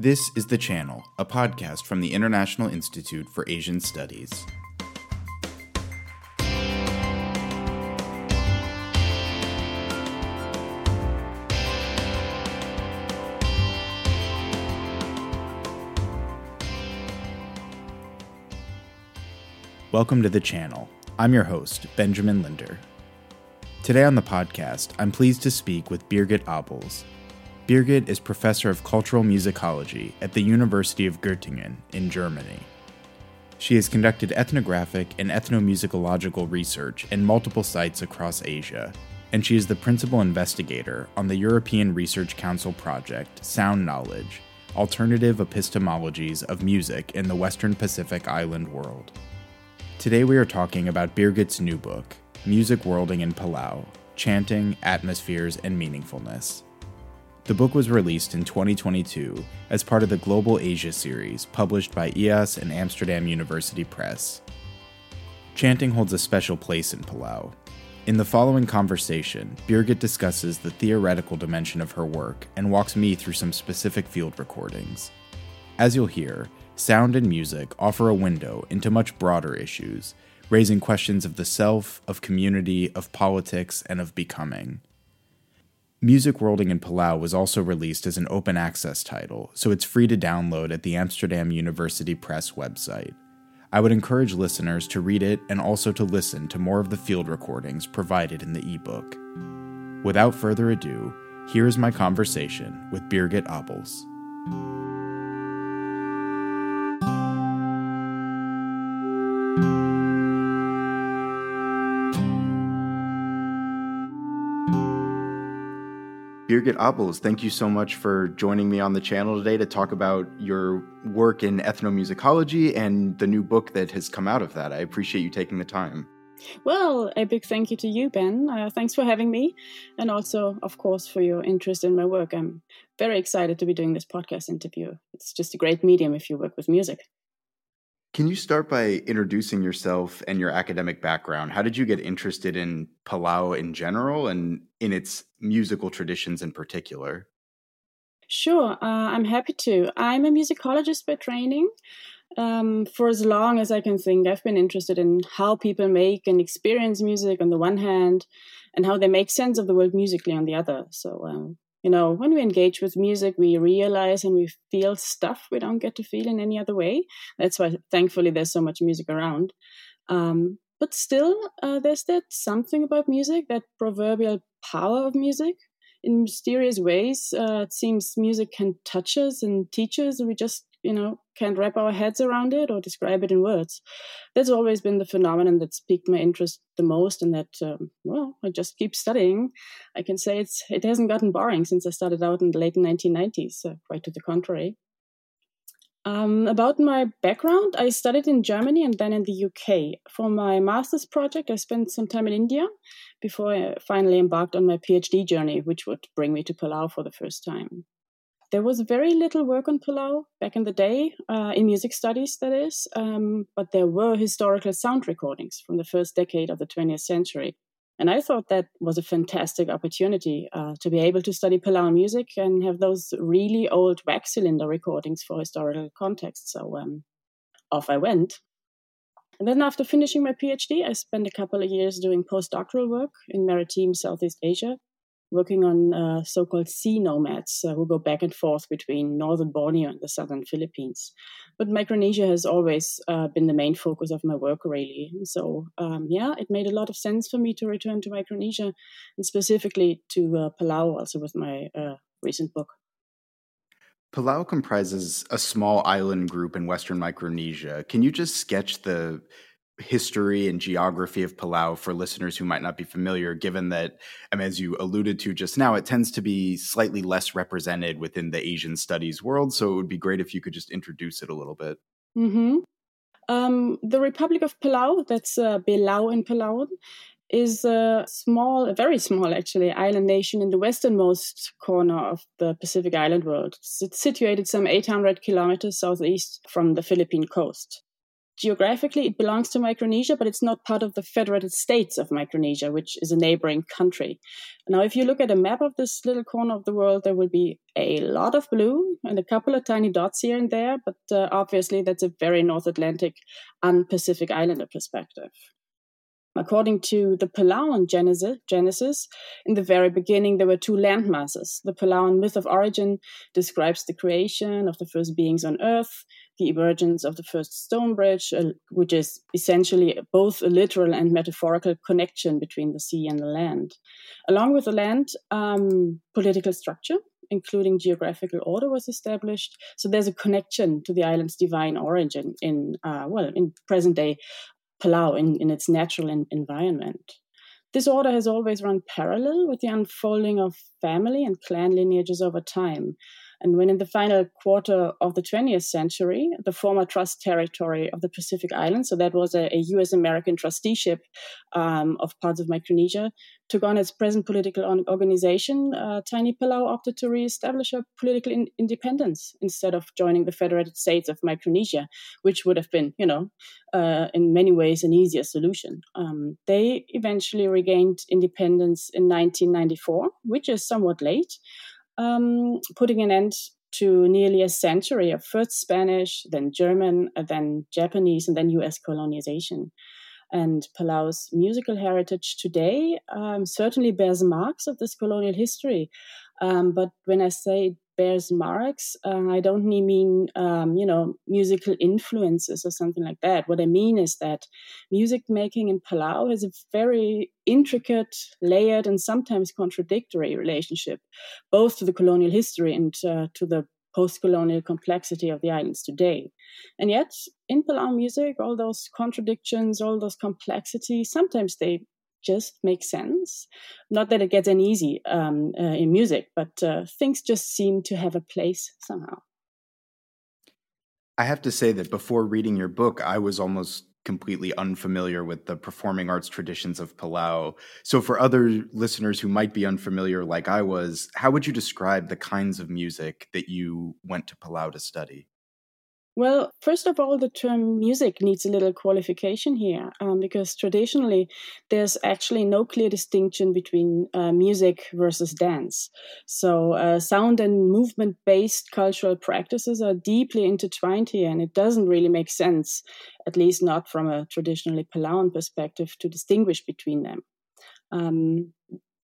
This is The Channel, a podcast from the International Institute for Asian Studies. Welcome to The Channel. I'm your host, Benjamin Linder. Today on the podcast, I'm pleased to speak with Birgit Abels. Birgit is professor of cultural musicology at the University of Göttingen in Germany. She has conducted ethnographic and ethnomusicological research in multiple sites across Asia, and she is the principal investigator on the European Research Council project Sound Knowledge Alternative Epistemologies of Music in the Western Pacific Island World. Today we are talking about Birgit's new book, Music Worlding in Palau Chanting, Atmospheres, and Meaningfulness. The book was released in 2022 as part of the Global Asia series published by IIAS and Amsterdam University Press. Chanting holds a special place in Palau. In the following conversation, Birgit discusses the theoretical dimension of her work and walks me through some specific field recordings. As you'll hear, sound and music offer a window into much broader issues, raising questions of the self, of community, of politics, and of becoming. Music Worlding in Palau was also released as an open access title, so it's free to download at the Amsterdam University Press website. I would encourage listeners to read it and also to listen to more of the field recordings provided in the ebook. Without further ado, here is my conversation with Birgit Abels. Birgit Abels, thank you so much for joining me on the channel today to talk about your work in ethnomusicology and the new book that has come out of that. I appreciate you taking the time. Well, a big thank you to you, Ben. Uh, thanks for having me, and also, of course, for your interest in my work. I'm very excited to be doing this podcast interview. It's just a great medium if you work with music. Can you start by introducing yourself and your academic background? How did you get interested in Palau in general and in its musical traditions in particular? Sure, uh, I'm happy to. I'm a musicologist by training. Um, for as long as I can think, I've been interested in how people make and experience music on the one hand, and how they make sense of the world musically on the other. So, um, you know, when we engage with music, we realize and we feel stuff we don't get to feel in any other way. That's why, thankfully, there's so much music around. Um, but still, uh, there's that something about music, that proverbial power of music. In mysterious ways, uh, it seems music can touch us and teach us. and We just you know can't wrap our heads around it or describe it in words that's always been the phenomenon that's piqued my interest the most and that um, well i just keep studying i can say it's it hasn't gotten boring since i started out in the late 1990s uh, quite to the contrary um, about my background, I studied in Germany and then in the UK. For my master's project, I spent some time in India before I finally embarked on my PhD journey, which would bring me to Palau for the first time. There was very little work on Palau back in the day, uh, in music studies, that is, um, but there were historical sound recordings from the first decade of the 20th century. And I thought that was a fantastic opportunity uh, to be able to study Palau music and have those really old wax cylinder recordings for historical context. So um, off I went. And then after finishing my PhD, I spent a couple of years doing postdoctoral work in maritime Southeast Asia working on uh, so-called sea nomads uh, who go back and forth between northern Borneo and the southern Philippines. But Micronesia has always uh, been the main focus of my work, really. So um, yeah, it made a lot of sense for me to return to Micronesia and specifically to uh, Palau, also with my uh, recent book. Palau comprises a small island group in Western Micronesia. Can you just sketch the history and geography of Palau for listeners who might not be familiar, given that, um, as you alluded to just now, it tends to be slightly less represented within the Asian studies world. So it would be great if you could just introduce it a little bit. Mm-hmm. Um, the Republic of Palau, that's uh, Belau in Palau, is a small, a very small actually, island nation in the westernmost corner of the Pacific island world. It's situated some 800 kilometers southeast from the Philippine coast. Geographically it belongs to Micronesia, but it's not part of the Federated States of Micronesia, which is a neighboring country. Now, if you look at a map of this little corner of the world, there will be a lot of blue and a couple of tiny dots here and there, but uh, obviously that's a very North Atlantic and Pacific Islander perspective. According to the Palauan Genesis, in the very beginning there were two landmasses. The Palauan myth of origin describes the creation of the first beings on Earth, the emergence of the first stone bridge, uh, which is essentially both a literal and metaphorical connection between the sea and the land. Along with the land, um, political structure, including geographical order, was established. So there's a connection to the island's divine origin in, uh, well, in present day Palau in, in its natural in, environment. This order has always run parallel with the unfolding of family and clan lineages over time. And when in the final quarter of the 20th century, the former trust territory of the Pacific Islands, so that was a, a US American trusteeship um, of parts of Micronesia, took on its present political organization, uh, Tiny Palau opted to reestablish a political in- independence instead of joining the Federated States of Micronesia, which would have been, you know, uh, in many ways an easier solution. Um, they eventually regained independence in 1994, which is somewhat late um, putting an end to nearly a century of first Spanish, then German, uh, then Japanese, and then US colonization. And Palau's musical heritage today um, certainly bears marks of this colonial history. Um, but when I say bears marks. Uh, I don't mean, um, you know, musical influences or something like that. What I mean is that music making in Palau has a very intricate, layered, and sometimes contradictory relationship, both to the colonial history and uh, to the post colonial complexity of the islands today. And yet, in Palau music, all those contradictions, all those complexities, sometimes they just make sense. Not that it gets any easy um, uh, in music, but uh, things just seem to have a place somehow. I have to say that before reading your book, I was almost completely unfamiliar with the performing arts traditions of Palau. So, for other listeners who might be unfamiliar, like I was, how would you describe the kinds of music that you went to Palau to study? Well, first of all, the term music needs a little qualification here um, because traditionally there's actually no clear distinction between uh, music versus dance. So, uh, sound and movement based cultural practices are deeply intertwined here, and it doesn't really make sense, at least not from a traditionally Palauan perspective, to distinguish between them. Um,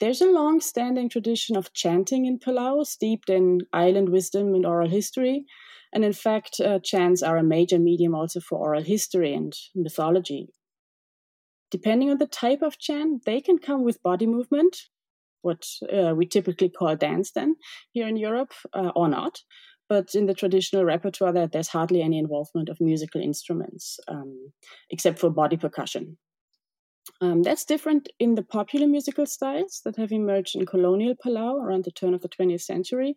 there's a long standing tradition of chanting in Palau, steeped in island wisdom and oral history. And in fact, uh, chants are a major medium also for oral history and mythology. Depending on the type of chant, they can come with body movement, what uh, we typically call dance then here in Europe, uh, or not. But in the traditional repertoire, there's hardly any involvement of musical instruments, um, except for body percussion. Um, that's different in the popular musical styles that have emerged in colonial Palau around the turn of the 20th century,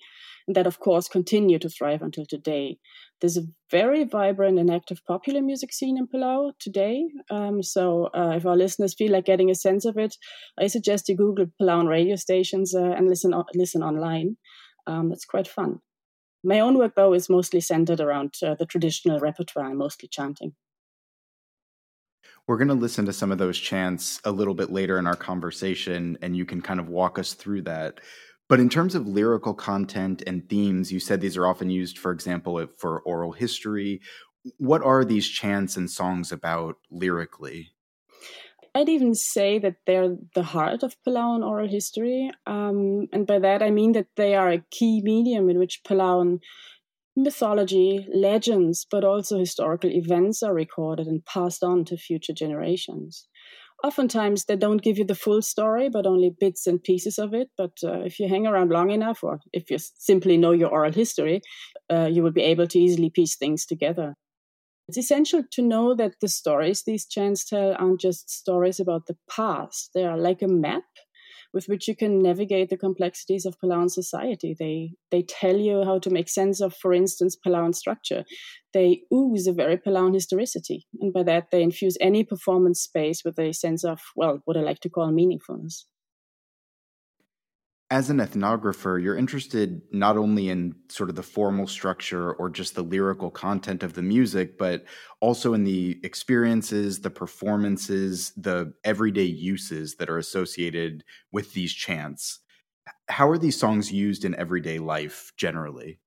and that, of course, continue to thrive until today. There's a very vibrant and active popular music scene in Palau today. Um, so, uh, if our listeners feel like getting a sense of it, I suggest you Google Palauan radio stations uh, and listen listen online. Um, that's quite fun. My own work, though, is mostly centered around uh, the traditional repertoire mostly chanting. We're going to listen to some of those chants a little bit later in our conversation, and you can kind of walk us through that. But in terms of lyrical content and themes, you said these are often used, for example, for oral history. What are these chants and songs about lyrically? I'd even say that they're the heart of Palauan oral history. Um, and by that, I mean that they are a key medium in which Palauan mythology, legends, but also historical events are recorded and passed on to future generations. Oftentimes, they don't give you the full story, but only bits and pieces of it. But uh, if you hang around long enough, or if you simply know your oral history, uh, you will be able to easily piece things together. It's essential to know that the stories these chants tell aren't just stories about the past. They are like a map with which you can navigate the complexities of Palauan society. They they tell you how to make sense of, for instance, Palauan structure. They ooze a very Palauan historicity, and by that they infuse any performance space with a sense of well, what I like to call meaningfulness. As an ethnographer, you're interested not only in sort of the formal structure or just the lyrical content of the music, but also in the experiences, the performances, the everyday uses that are associated with these chants. How are these songs used in everyday life generally?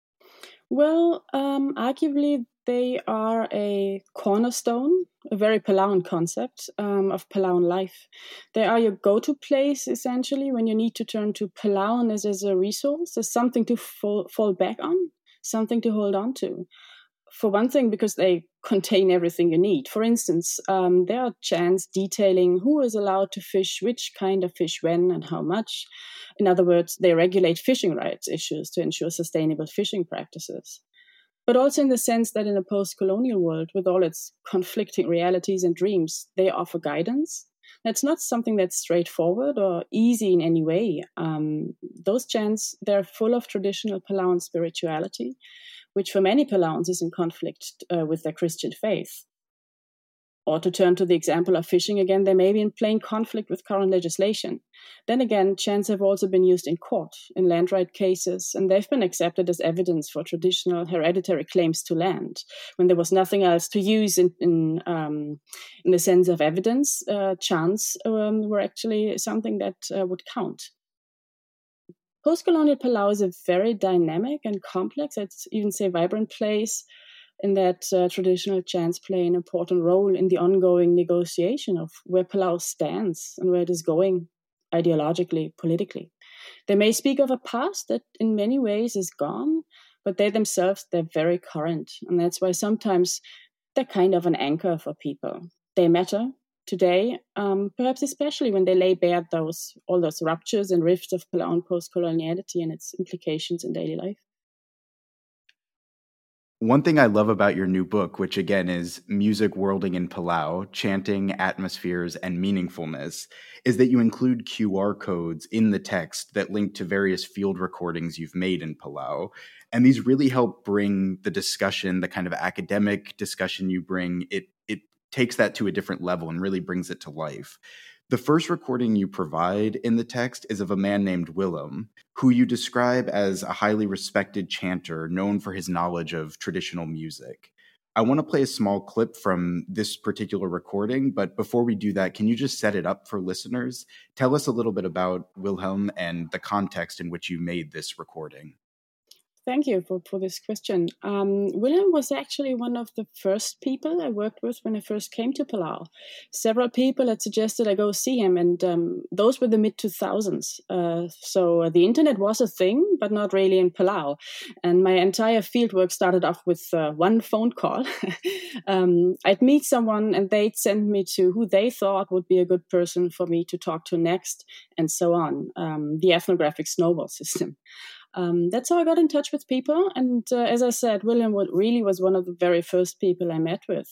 Well, um, arguably, they are a cornerstone, a very Palauan concept um, of Palauan life. They are your go to place, essentially, when you need to turn to Palauan as, as a resource, as something to fall, fall back on, something to hold on to. For one thing, because they contain everything you need. For instance, um, there are chants detailing who is allowed to fish, which kind of fish when, and how much. In other words, they regulate fishing rights issues to ensure sustainable fishing practices but also in the sense that in a post colonial world, with all its conflicting realities and dreams, they offer guidance. That's not something that's straightforward or easy in any way. Um, those chants, they're full of traditional Palauan spirituality, which for many Palauans is in conflict uh, with their Christian faith. Or to turn to the example of fishing again, they may be in plain conflict with current legislation. Then again, chants have also been used in court, in land right cases, and they've been accepted as evidence for traditional hereditary claims to land. When there was nothing else to use in, in, um, in the sense of evidence, uh, chants um, were actually something that uh, would count. Post colonial Palau is a very dynamic and complex, I'd even say vibrant place in that uh, traditional chants play an important role in the ongoing negotiation of where Palau stands and where it is going ideologically, politically. They may speak of a past that in many ways is gone, but they themselves, they're very current. And that's why sometimes they're kind of an anchor for people. They matter today, um, perhaps especially when they lay bare those all those ruptures and rifts of Palauan post-coloniality and its implications in daily life. One thing I love about your new book, which again is Music Worlding in Palau Chanting, Atmospheres, and Meaningfulness, is that you include QR codes in the text that link to various field recordings you've made in Palau. And these really help bring the discussion, the kind of academic discussion you bring, it, it takes that to a different level and really brings it to life. The first recording you provide in the text is of a man named Willem, who you describe as a highly respected chanter known for his knowledge of traditional music. I want to play a small clip from this particular recording, but before we do that, can you just set it up for listeners? Tell us a little bit about Wilhelm and the context in which you made this recording. Thank you for, for this question. Um, William was actually one of the first people I worked with when I first came to Palau. Several people had suggested I go see him, and um, those were the mid 2000s. Uh, so uh, the internet was a thing, but not really in Palau. And my entire fieldwork started off with uh, one phone call. um, I'd meet someone, and they'd send me to who they thought would be a good person for me to talk to next, and so on. Um, the ethnographic snowball system um, that's how I got in touch with people. And uh, as I said, William really was one of the very first people I met with.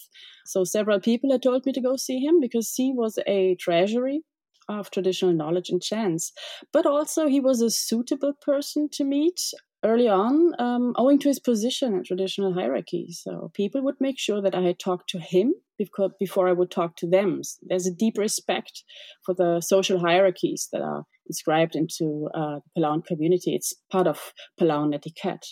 So several people had told me to go see him because he was a treasury of traditional knowledge and chants. But also, he was a suitable person to meet early on, um, owing to his position in traditional hierarchy. So people would make sure that I had talked to him before, before I would talk to them. There's a deep respect for the social hierarchies that are inscribed into uh, the Palauan community. It's part of Palauan etiquette.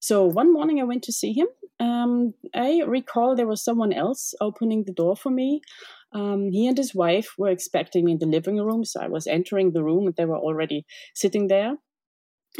So one morning I went to see him. Um, I recall there was someone else opening the door for me. Um, he and his wife were expecting me in the living room, so I was entering the room and they were already sitting there.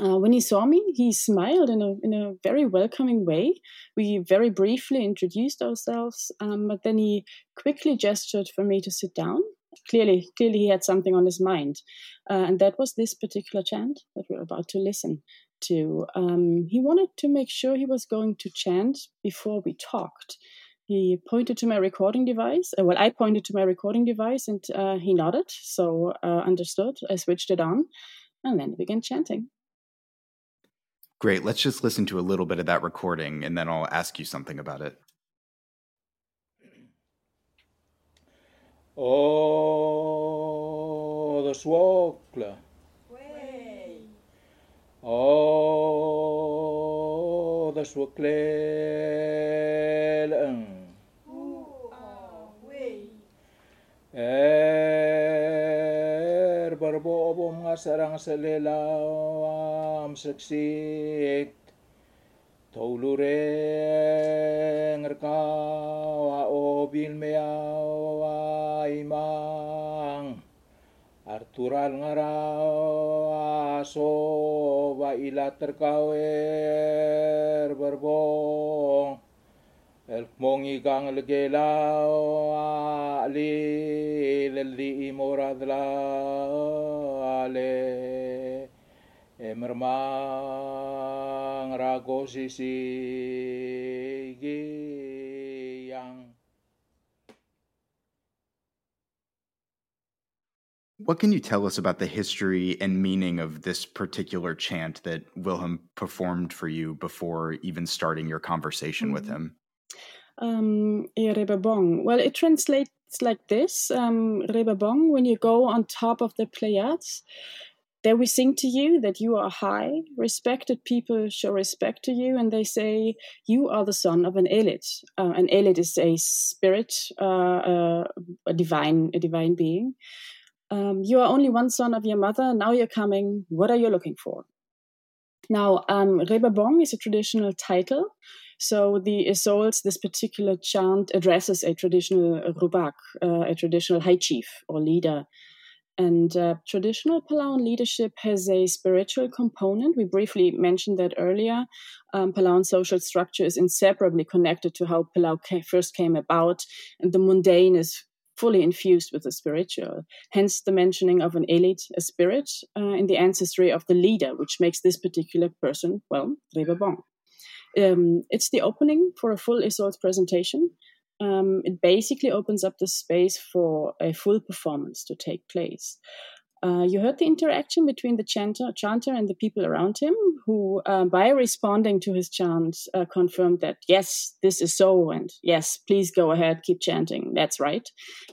Uh, when he saw me, he smiled in a in a very welcoming way. We very briefly introduced ourselves, um, but then he quickly gestured for me to sit down. Clearly, clearly, he had something on his mind, uh, and that was this particular chant that we're about to listen to. Um, he wanted to make sure he was going to chant before we talked. He pointed to my recording device. Uh, well, I pointed to my recording device, and uh, he nodded, so uh, understood. I switched it on, and then he began chanting. Great. Let's just listen to a little bit of that recording and then I'll ask you something about it. Oh, the swokla. Oh, the swokle. Er barbo sarang selelaw am seksik toulure ngerkaw obil meaw imang. Artural ngaraw aso ba ila terkawer berbong El mongi kang legela ali leli moradla ale emermang rago sisi yang What can you tell us about the history and meaning of this particular chant that Wilhelm performed for you before even starting your conversation mm-hmm. with him? Um, Rebebong. Well, it translates like this um, Rebebong, when you go on top of the Pleiades, there we sing to you that you are high, respected people show respect to you, and they say you are the son of an Elit. Uh, an Elit is a spirit, uh, uh, a divine, a divine being. Um, you are only one son of your mother. Now you're coming. What are you looking for? Now, um, Rebebong is a traditional title. So the chesols, this particular chant addresses a traditional Rubak, uh, a traditional high chief or leader and uh, traditional Palauan leadership has a spiritual component. We briefly mentioned that earlier. Um, Palauan social structure is inseparably connected to how Palau first came about, and the mundane is fully infused with the spiritual. Hence, the mentioning of an elite, a spirit, uh, in the ancestry of the leader, which makes this particular person, well, Rebebong. Um, it's the opening for a full chesols presentation um, it basically opens up the space for a full performance to take place. Uh, you heard the interaction between the chanter, chanter and the people around him, who, uh, by responding to his chant, uh, confirmed that yes, this is so, and yes, please go ahead, keep chanting. That's right,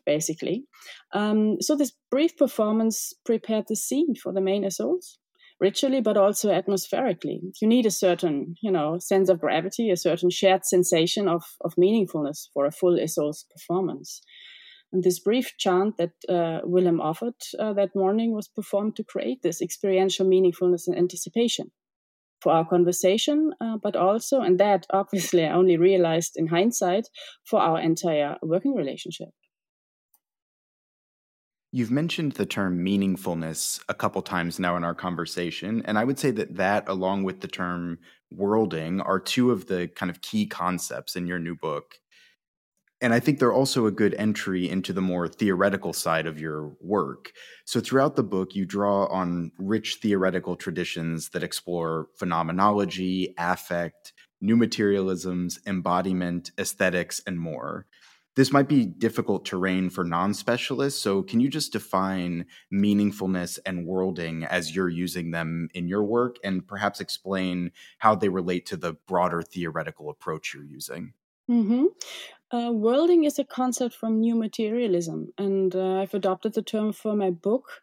basically. Um, so this brief performance prepared the scene for the main assaults ritually, but also atmospherically. You need a certain, you know, sense of gravity, a certain shared sensation of, of meaningfulness for a full chesols performance. And this brief chant that uh, Willem offered uh, that morning was performed to create this experiential meaningfulness and anticipation for our conversation, uh, but also, and that obviously I only realized in hindsight, for our entire working relationship. You've mentioned the term meaningfulness a couple times now in our conversation. And I would say that that, along with the term worlding, are two of the kind of key concepts in your new book. And I think they're also a good entry into the more theoretical side of your work. So, throughout the book, you draw on rich theoretical traditions that explore phenomenology, affect, new materialisms, embodiment, aesthetics, and more this might be difficult terrain for non specialists. So, can you just define meaningfulness and worlding as you're using them in your work and perhaps explain how they relate to the broader theoretical approach you're using? Mm-hmm. Uh, worlding is a concept from new materialism, and uh, I've adopted the term for my book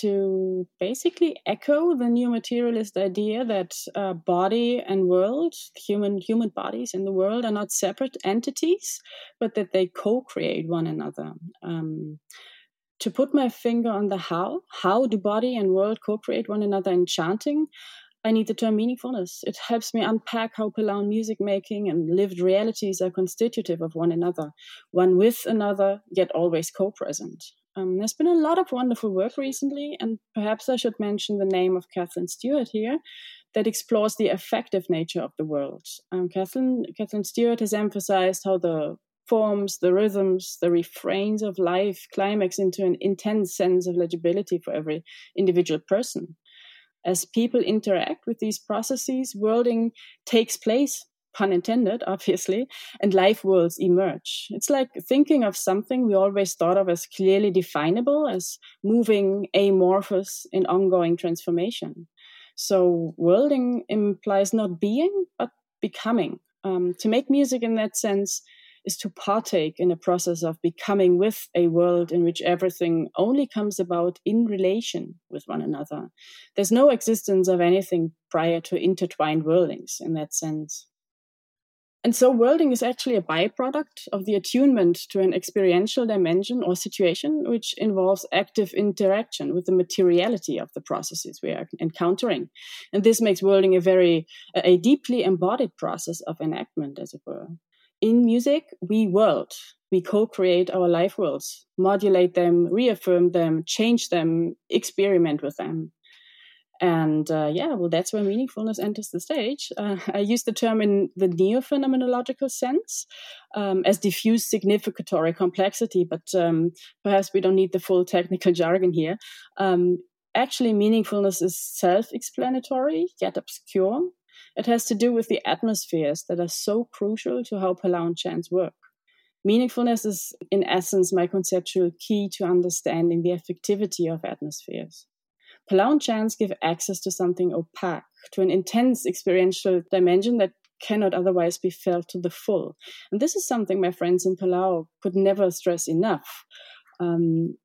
to basically echo the new materialist idea that uh, body and world, human human bodies in the world, are not separate entities, but that they co-create one another. Um, to put my finger on the how, how do body and world co-create one another in chanting? I need the term meaningfulness. It helps me unpack how Palauan music making and lived realities are constitutive of one another, one with another, yet always co present. Um, there's been a lot of wonderful work recently, and perhaps I should mention the name of Kathleen Stewart here that explores the affective nature of the world. Um, Kathleen, Kathleen Stewart has emphasized how the forms, the rhythms, the refrains of life climax into an intense sense of legibility for every individual person. As people interact with these processes, worlding takes place pun intended, obviously, and life worlds emerge. It's like thinking of something we always thought of as clearly definable, as moving, amorphous, in ongoing transformation. So, worlding implies not being, but becoming. Um, to make music in that sense is to partake in a process of becoming with a world in which everything only comes about in relation with one another. There's no existence of anything prior to intertwined worldings in that sense. And so worlding is actually a byproduct of the attunement to an experiential dimension or situation which involves active interaction with the materiality of the processes we are encountering. And this makes worlding a very, a deeply embodied process of enactment, as it were. In music, we world, we co-create our life worlds, modulate them, reaffirm them, change them, experiment with them. And uh, yeah, well, that's where meaningfulness enters the stage. Uh, I use the term in the neo phenomenological sense um, as diffuse significatory complexity, but um, perhaps we don't need the full technical jargon here. Um, actually, meaningfulness is self explanatory yet obscure. It has to do with the atmospheres that are so crucial to how Palauan chants work. Meaningfulness is, in essence, my conceptual key to understanding the effectivity of atmospheres. Palauan chants give access to something opaque, to an intense experiential dimension that cannot otherwise be felt to the full. And this is something my friends in Palau could never stress enough. Um,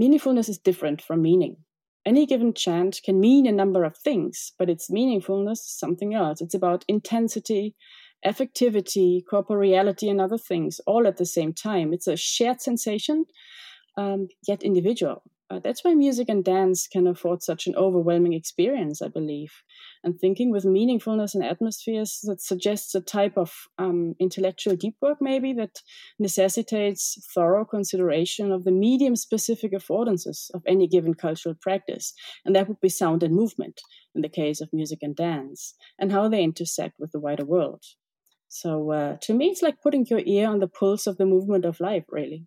meaningfulness is different from meaning. Any given chant can mean a number of things, but its meaningfulness is something else. It's about intensity, affectivity, corporeality, and other things all at the same time. It's a shared sensation, um, yet individual. Uh, that's why music and dance can afford such an overwhelming experience, I believe. And thinking with meaningfulness and atmospheres that suggests a type of um, intellectual deep work, maybe, that necessitates thorough consideration of the medium specific affordances of any given cultural practice. And that would be sound and movement in the case of music and dance, and how they intersect with the wider world. So uh, to me, it's like putting your ear on the pulse of the movement of life, really.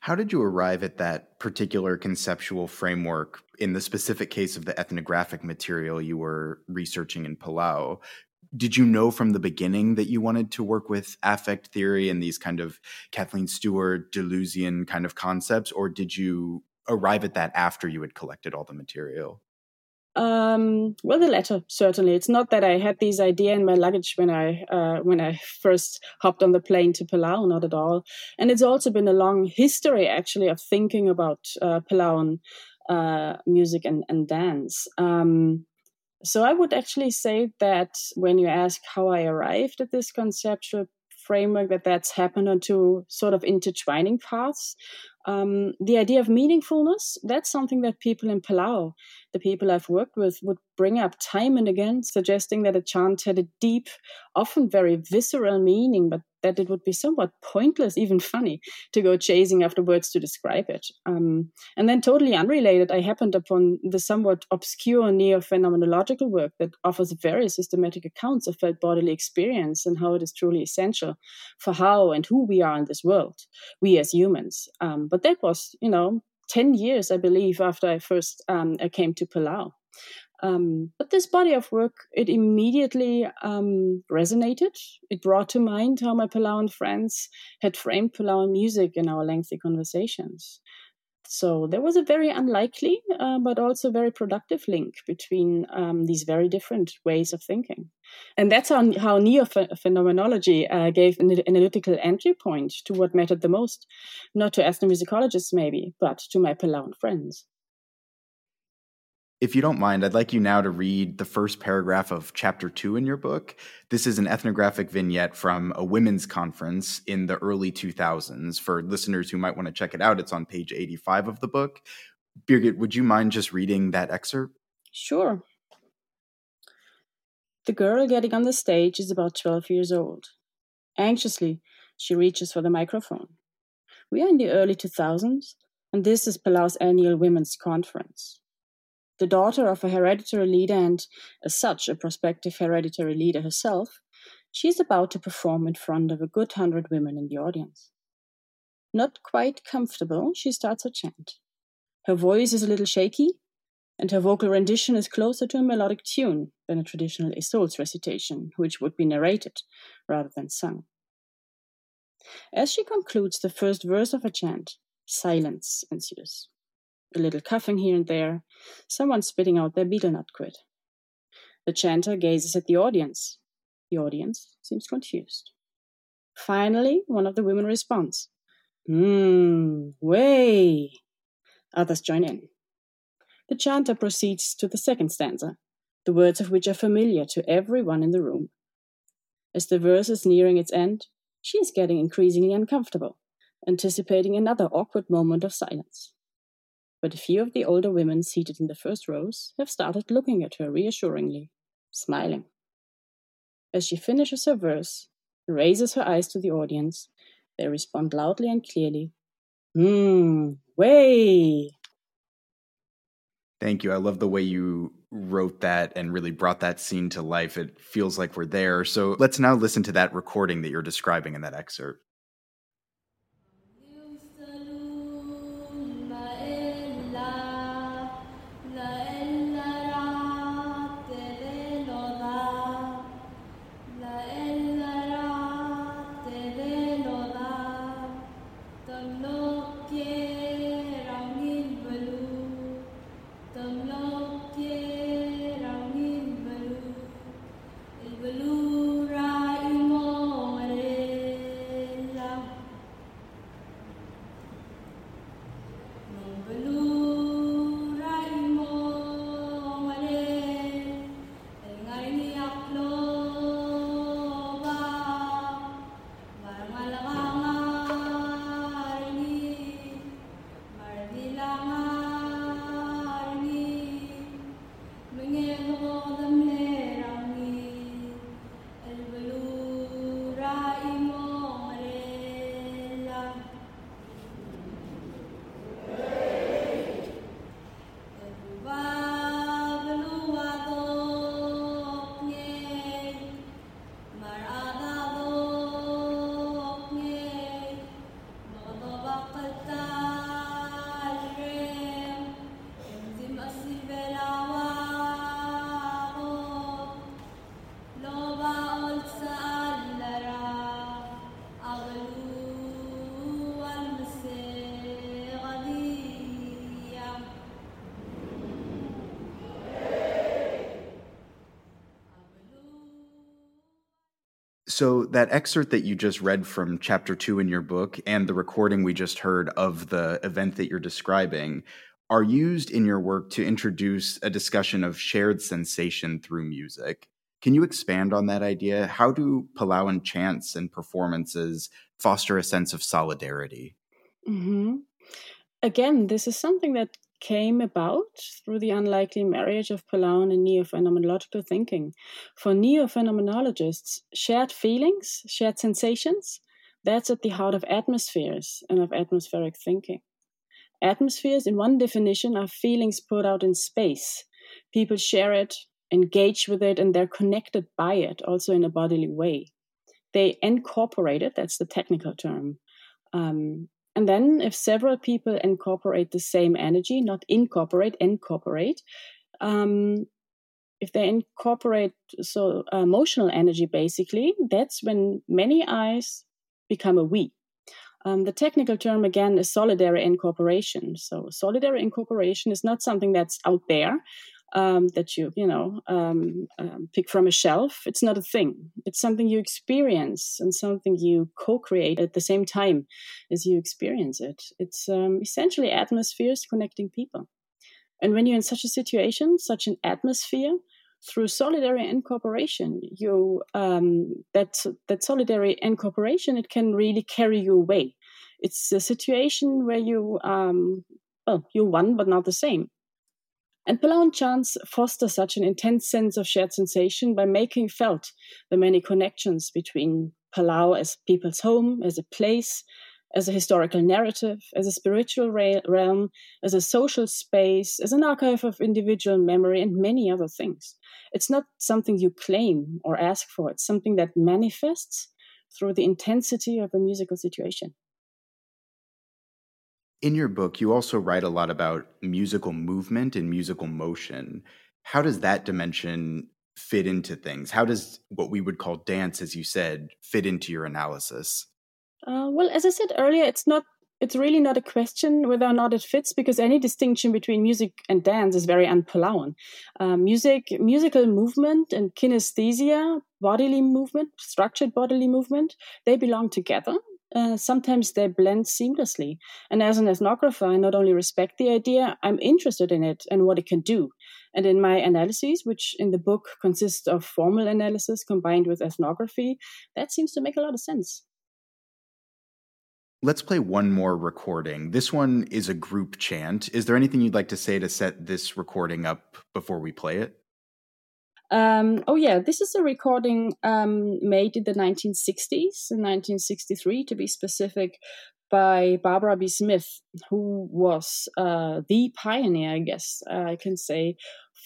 How did you arrive at that particular conceptual framework in the specific case of the ethnographic material you were researching in Palau? Did you know from the beginning that you wanted to work with affect theory and these kind of Kathleen Stewart, Deleuzian kind of concepts, or did you arrive at that after you had collected all the material? Um, well, the latter certainly. It's not that I had this idea in my luggage when I uh, when I first hopped on the plane to Palau, not at all. And it's also been a long history, actually, of thinking about uh, Palauan uh, music and, and dance. Um, so I would actually say that when you ask how I arrived at this conceptual framework, that that's happened on two sort of intertwining paths. Um, the idea of meaningfulness, that's something that people in Palau, the people I've worked with, would bring up time and again, suggesting that a chant had a deep, often very visceral meaning, but that it would be somewhat pointless, even funny, to go chasing after words to describe it. Um, and then, totally unrelated, I happened upon the somewhat obscure neo phenomenological work that offers very systematic accounts of felt bodily experience and how it is truly essential for how and who we are in this world, we as humans. Um, but that was, you know, 10 years, I believe, after I first um, I came to Palau. Um, but this body of work, it immediately um, resonated. It brought to mind how my Palauan friends had framed Palauan music in our lengthy conversations. So there was a very unlikely, uh, but also very productive link between um, these very different ways of thinking. And that's how, how neo phenomenology uh, gave an analytical entry point to what mattered the most, not to ethnomusicologists maybe, but to my Palauan friends. If you don't mind, I'd like you now to read the first paragraph of chapter two in your book. This is an ethnographic vignette from a women's conference in the early 2000s. For listeners who might want to check it out, it's on page 85 of the book. Birgit, would you mind just reading that excerpt? Sure. The girl getting on the stage is about 12 years old. Anxiously, she reaches for the microphone. We are in the early 2000s, and this is Palau's annual women's conference the daughter of a hereditary leader and, as such, a prospective hereditary leader herself, she is about to perform in front of a good hundred women in the audience. Not quite comfortable, she starts her chant. Her voice is a little shaky, and her vocal rendition is closer to a melodic tune than a traditional chesols recitation, which would be narrated rather than sung. As she concludes the first verse of her chant, silence ensues a little coughing here and there, someone spitting out their betel nut quid. The chanter gazes at the audience. The audience seems confused. Finally, one of the women responds, Hmm, way. Others join in. The chanter proceeds to the second stanza, the words of which are familiar to everyone in the room. As the verse is nearing its end, she is getting increasingly uncomfortable, anticipating another awkward moment of silence. But a few of the older women seated in the first rows have started looking at her reassuringly, smiling. As she finishes her verse and raises her eyes to the audience, they respond loudly and clearly, Hmm, way! Thank you. I love the way you wrote that and really brought that scene to life. It feels like we're there. So let's now listen to that recording that you're describing in that excerpt. So, that excerpt that you just read from chapter two in your book and the recording we just heard of the event that you're describing are used in your work to introduce a discussion of shared sensation through music. Can you expand on that idea? How do Palauan chants and performances foster a sense of solidarity? Mm-hmm. Again, this is something that came about through the unlikely marriage of Palauan and neo-phenomenological thinking. For neo-phenomenologists, shared feelings, shared sensations, that's at the heart of atmospheres and of atmospheric thinking. Atmospheres, in one definition, are feelings put out in space. People share it, engage with it, and they're connected by it, also in a bodily way. They incorporate it, that's the technical term. Um, and then, if several people incorporate the same energy, not incorporate, incorporate, um, if they incorporate so uh, emotional energy, basically, that's when many I's become a we. Um, the technical term again is solidary incorporation. So, solidary incorporation is not something that's out there um, that you you know um, um, pick from a shelf. It's not a thing. It's something you experience and something you co-create at the same time as you experience it. It's um, essentially atmospheres connecting people. And when you're in such a situation, such an atmosphere, through solidary cooperation, you um, that that solidary cooperation it can really carry you away. It's a situation where you um, well you're one but not the same and Palauan chants foster such an intense sense of shared sensation by making felt the many connections between Palau as people's home, as a place, as a historical narrative, as a spiritual realm, as a social space, as an archive of individual memory, and many other things. It's not something you claim or ask for, it's something that manifests through the intensity of a musical situation. In your book, you also write a lot about musical movement and musical motion. How does that dimension fit into things? How does what we would call dance, as you said, fit into your analysis? Uh, well, as I said earlier, it's not. It's really not a question whether or not it fits because any distinction between music and dance is very unpalauan. Uh, music, musical movement, and kinesthesia, bodily movement, structured bodily movement, they belong together uh, sometimes they blend seamlessly. And as an ethnographer, I not only respect the idea, I'm interested in it and what it can do. And in my analyses, which in the book consists of formal analysis combined with ethnography, that seems to make a lot of sense. Let's play one more recording. This one is a group chant. Is there anything you'd like to say to set this recording up before we play it? Um, oh yeah, this is a recording um, made in the 1960s, in 1963 to be specific, by Barbara B. Smith, who was uh, the pioneer, I guess uh, I can say,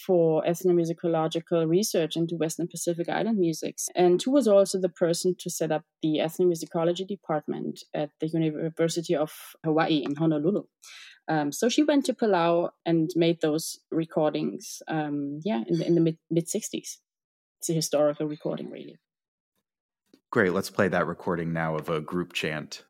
for ethnomusicological research into Western Pacific Island musics, and who was also the person to set up the ethnomusicology department at the University of Hawaii in Honolulu. Um, so she went to Palau and made those recordings, um, yeah, in the, in the mid mid 60s. It's a historical recording, really. Great. Let's play that recording now of a group chant.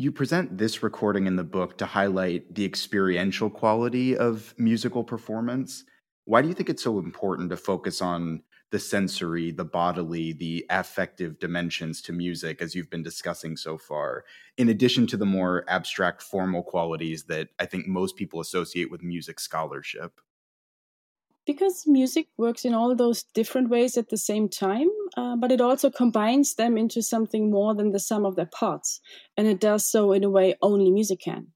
You present this recording in the book to highlight the experiential quality of musical performance. Why do you think it's so important to focus on the sensory, the bodily, the affective dimensions to music, as you've been discussing so far, in addition to the more abstract formal qualities that I think most people associate with music scholarship? because music works in all those different ways at the same time, uh, but it also combines them into something more than the sum of their parts. And it does so in a way only music can.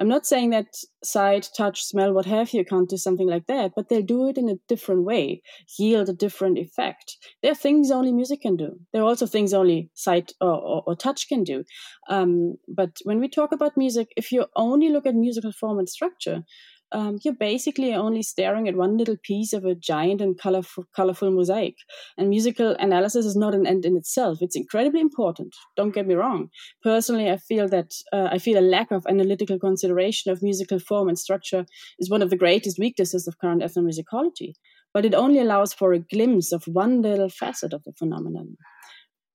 I'm not saying that sight, touch, smell, what have you can't do something like that, but they'll do it in a different way, yield a different effect. There are things only music can do. There are also things only sight or, or, or touch can do. Um, but when we talk about music, if you only look at musical form and structure, um, you're basically only staring at one little piece of a giant and colorful, colorful mosaic. And musical analysis is not an end in itself. It's incredibly important. Don't get me wrong. Personally, I feel that uh, I feel a lack of analytical consideration of musical form and structure is one of the greatest weaknesses of current ethnomusicology. But it only allows for a glimpse of one little facet of the phenomenon.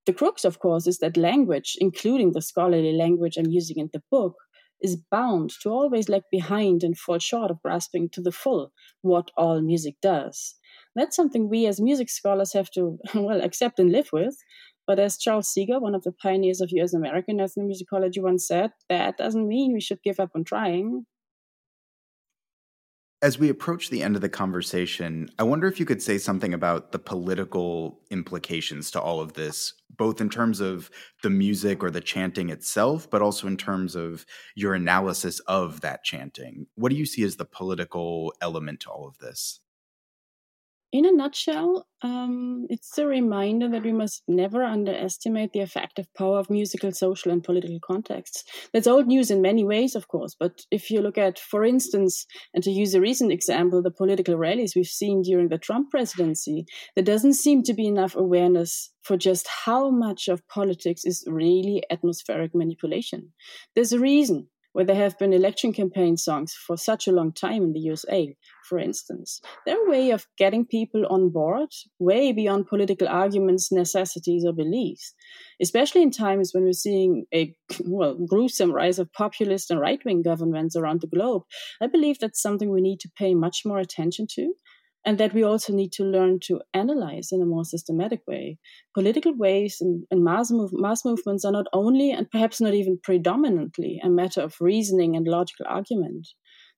The crux, of course, is that language, including the scholarly language I'm using in the book, is bound to always lag behind and fall short of grasping to the full what all music does. That's something we as music scholars have to, well, accept and live with. But as Charles Seeger, one of the pioneers of US American ethnomusicology, once said, that doesn't mean we should give up on trying. As we approach the end of the conversation, I wonder if you could say something about the political implications to all of this, both in terms of the music or the chanting itself, but also in terms of your analysis of that chanting. What do you see as the political element to all of this? In a nutshell, um, it's a reminder that we must never underestimate the effective power of musical, social, and political contexts. That's old news in many ways, of course, but if you look at, for instance, and to use a recent example, the political rallies we've seen during the Trump presidency, there doesn't seem to be enough awareness for just how much of politics is really atmospheric manipulation. There's a reason where there have been election campaign songs for such a long time in the USA, for instance. They're a way of getting people on board way beyond political arguments, necessities, or beliefs, especially in times when we're seeing a well, gruesome rise of populist and right wing governments around the globe. I believe that's something we need to pay much more attention to and that we also need to learn to analyze in a more systematic way. Political waves and, and mass, move, mass movements are not only and perhaps not even predominantly a matter of reasoning and logical argument.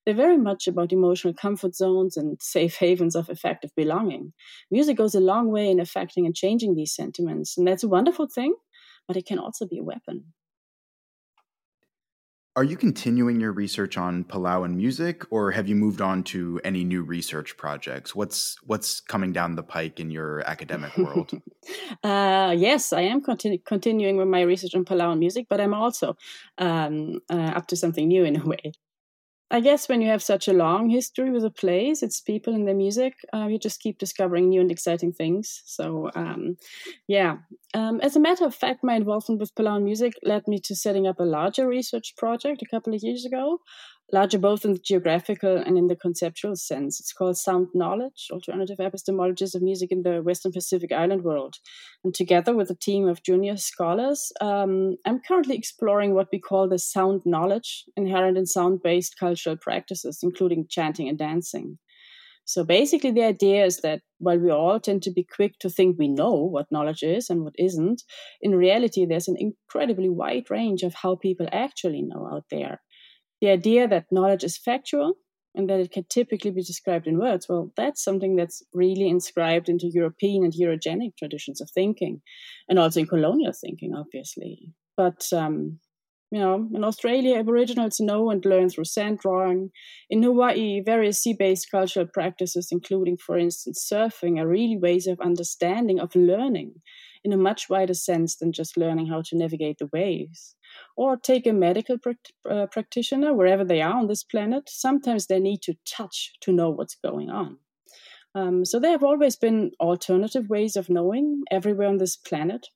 They're very much about emotional comfort zones and safe havens of effective belonging. Music goes a long way in affecting and changing these sentiments, and that's a wonderful thing, but it can also be a weapon. Are you continuing your research on Palauan music, or have you moved on to any new research projects? What's what's coming down the pike in your academic world? uh, yes, I am continu- continuing with my research on Palauan music, but I'm also um, uh, up to something new in a way. I guess when you have such a long history with a place, its people and their music, uh, you just keep discovering new and exciting things. So, um, yeah. Um, as a matter of fact, my involvement with Palauan music led me to setting up a larger research project a couple of years ago larger both in the geographical and in the conceptual sense. It's called Sound Knowledge, Alternative Epistemologies of Music in the Western Pacific Island World. And together with a team of junior scholars, um, I'm currently exploring what we call the sound knowledge inherent in sound based cultural practices, including chanting and dancing. So basically, the idea is that while we all tend to be quick to think we know what knowledge is and what isn't, in reality, there's an incredibly wide range of how people actually know out there the idea that knowledge is factual and that it can typically be described in words, well, that's something that's really inscribed into European and Eurogenic traditions of thinking, and also in colonial thinking, obviously. But um, you know, in Australia, Aboriginals know and learn through sand drawing. In Hawaii, various sea-based cultural practices, including, for instance, surfing, are really ways of understanding of learning in a much wider sense than just learning how to navigate the waves or take a medical uh, practitioner wherever they are on this planet. Sometimes they need to touch to know what's going on. Um, so there have always been alternative ways of knowing everywhere on this planet.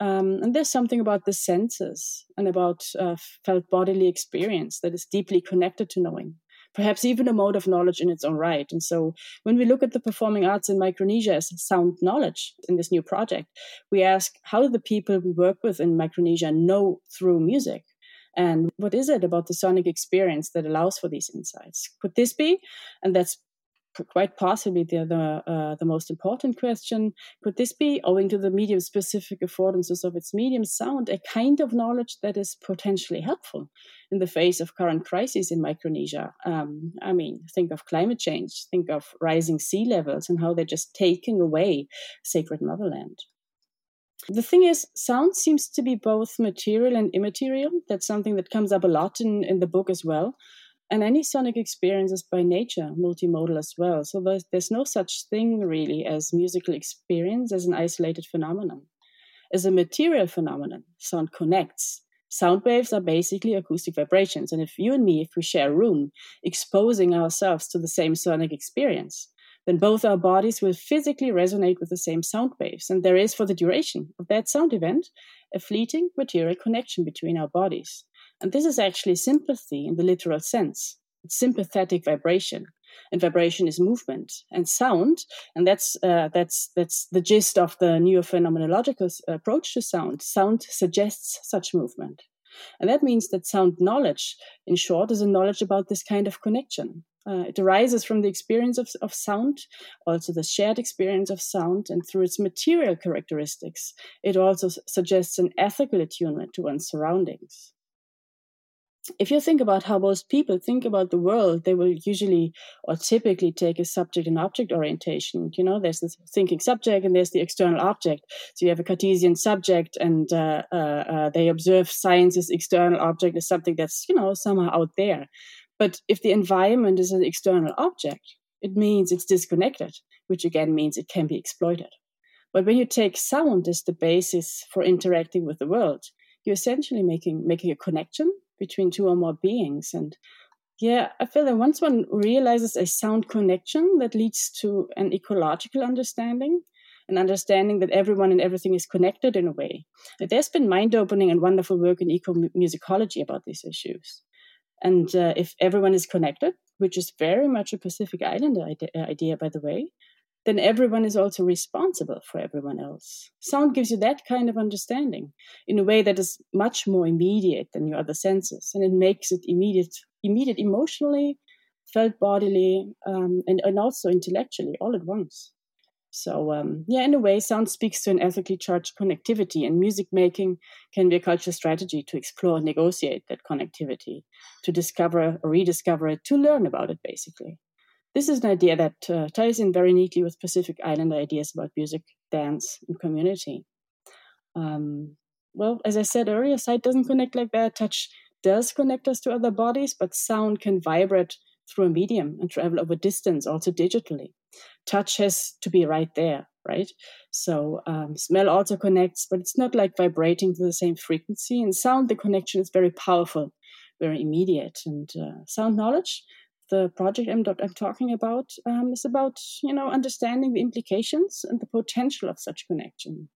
Um, and there's something about the senses and about uh, felt bodily experience that is deeply connected to knowing perhaps even a mode of knowledge in its own right. And so when we look at the performing arts in Micronesia as sound knowledge in this new project, we ask how do the people we work with in Micronesia know through music? And what is it about the sonic experience that allows for these insights? Could this be, and that's quite possibly the the, uh, the most important question. Could this be, owing to the medium specific affordances of its medium sound, a kind of knowledge that is potentially helpful in the face of current crises in Micronesia? Um, I mean, think of climate change, think of rising sea levels and how they're just taking away sacred motherland. The thing is, sound seems to be both material and immaterial. That's something that comes up a lot in, in the book as well. And any sonic experience is by nature multimodal as well. So there's, there's no such thing really as musical experience as an isolated phenomenon. As a material phenomenon, sound connects. Sound waves are basically acoustic vibrations. And if you and me, if we share a room, exposing ourselves to the same sonic experience, then both our bodies will physically resonate with the same sound waves. And there is, for the duration of that sound event, a fleeting material connection between our bodies. And this is actually sympathy in the literal sense. It's sympathetic vibration. And vibration is movement and sound, and that's uh, that's that's the gist of the neo-phenomenological approach to sound. Sound suggests such movement, and that means that sound knowledge, in short, is a knowledge about this kind of connection. Uh, it arises from the experience of, of sound, also the shared experience of sound, and through its material characteristics, it also suggests an ethical attunement to one's surroundings if you think about how most people think about the world, they will usually or typically take a subject and object orientation. You know, there's the thinking subject and there's the external object. So you have a Cartesian subject, and uh, uh, uh, they observe science's external object as something that's you know somehow out there. But if the environment is an external object, it means it's disconnected, which again means it can be exploited. But when you take sound as the basis for interacting with the world, you're essentially making making a connection between two or more beings. And yeah, I feel that once one realizes a sound connection that leads to an ecological understanding, an understanding that everyone and everything is connected in a way. There's been mind opening and wonderful work in eco musicology about these issues. And uh, if everyone is connected, which is very much a Pacific Islander idea, by the way, then everyone is also responsible for everyone else. Sound gives you that kind of understanding in a way that is much more immediate than your other senses, and it makes it immediate, immediate emotionally, felt bodily, um, and, and also intellectually all at once. So, um, yeah, in a way, sound speaks to an ethically charged connectivity, and music making can be a cultural strategy to explore and negotiate that connectivity, to discover or rediscover it, to learn about it, basically. This is an idea that uh, ties in very neatly with Pacific Islander ideas about music, dance, and community. Um, well, as I said earlier, sight doesn't connect like that. Touch does connect us to other bodies, but sound can vibrate through a medium and travel over distance, also digitally touch has to be right there, right? So um, smell also connects, but it's not like vibrating to the same frequency. And sound, the connection is very powerful, very immediate. And uh, sound knowledge, the project I'm, I'm talking about, um, is about you know understanding the implications and the potential of such connection.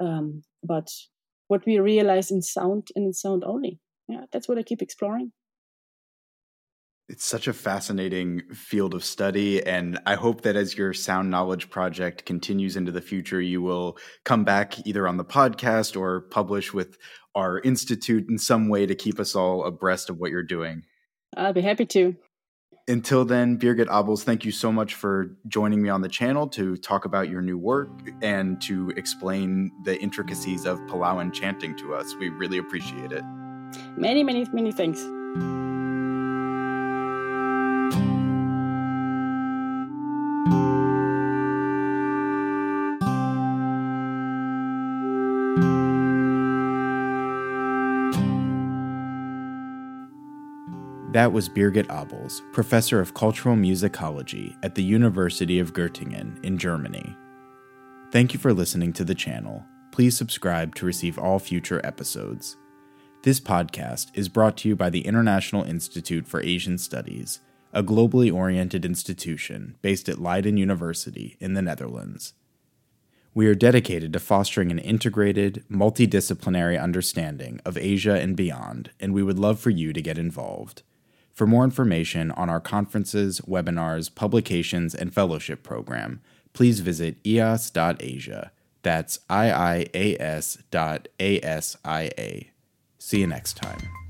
Um, but what we realize in sound and in sound only. Yeah, that's what I keep exploring it's such a fascinating field of study and i hope that as your sound knowledge project continues into the future you will come back either on the podcast or publish with our institute in some way to keep us all abreast of what you're doing i'll be happy to until then birgit abels thank you so much for joining me on the channel to talk about your new work and to explain the intricacies of palauan chanting to us. We really appreciate it. Many many many thanks That was Birgit Abels, professor of cultural musicology at the University of Göttingen in Germany. Thank you for listening to the channel. Please subscribe to receive all future episodes. This podcast is brought to you by the International Institute for Asian Studies, a globally oriented institution based at Leiden University in the Netherlands. We are dedicated to fostering an integrated, multidisciplinary understanding of Asia and beyond, and we would love for you to get involved. For more information on our conferences, webinars, publications, and fellowship program, please visit iias.asia. That's iias.asia. See you next time.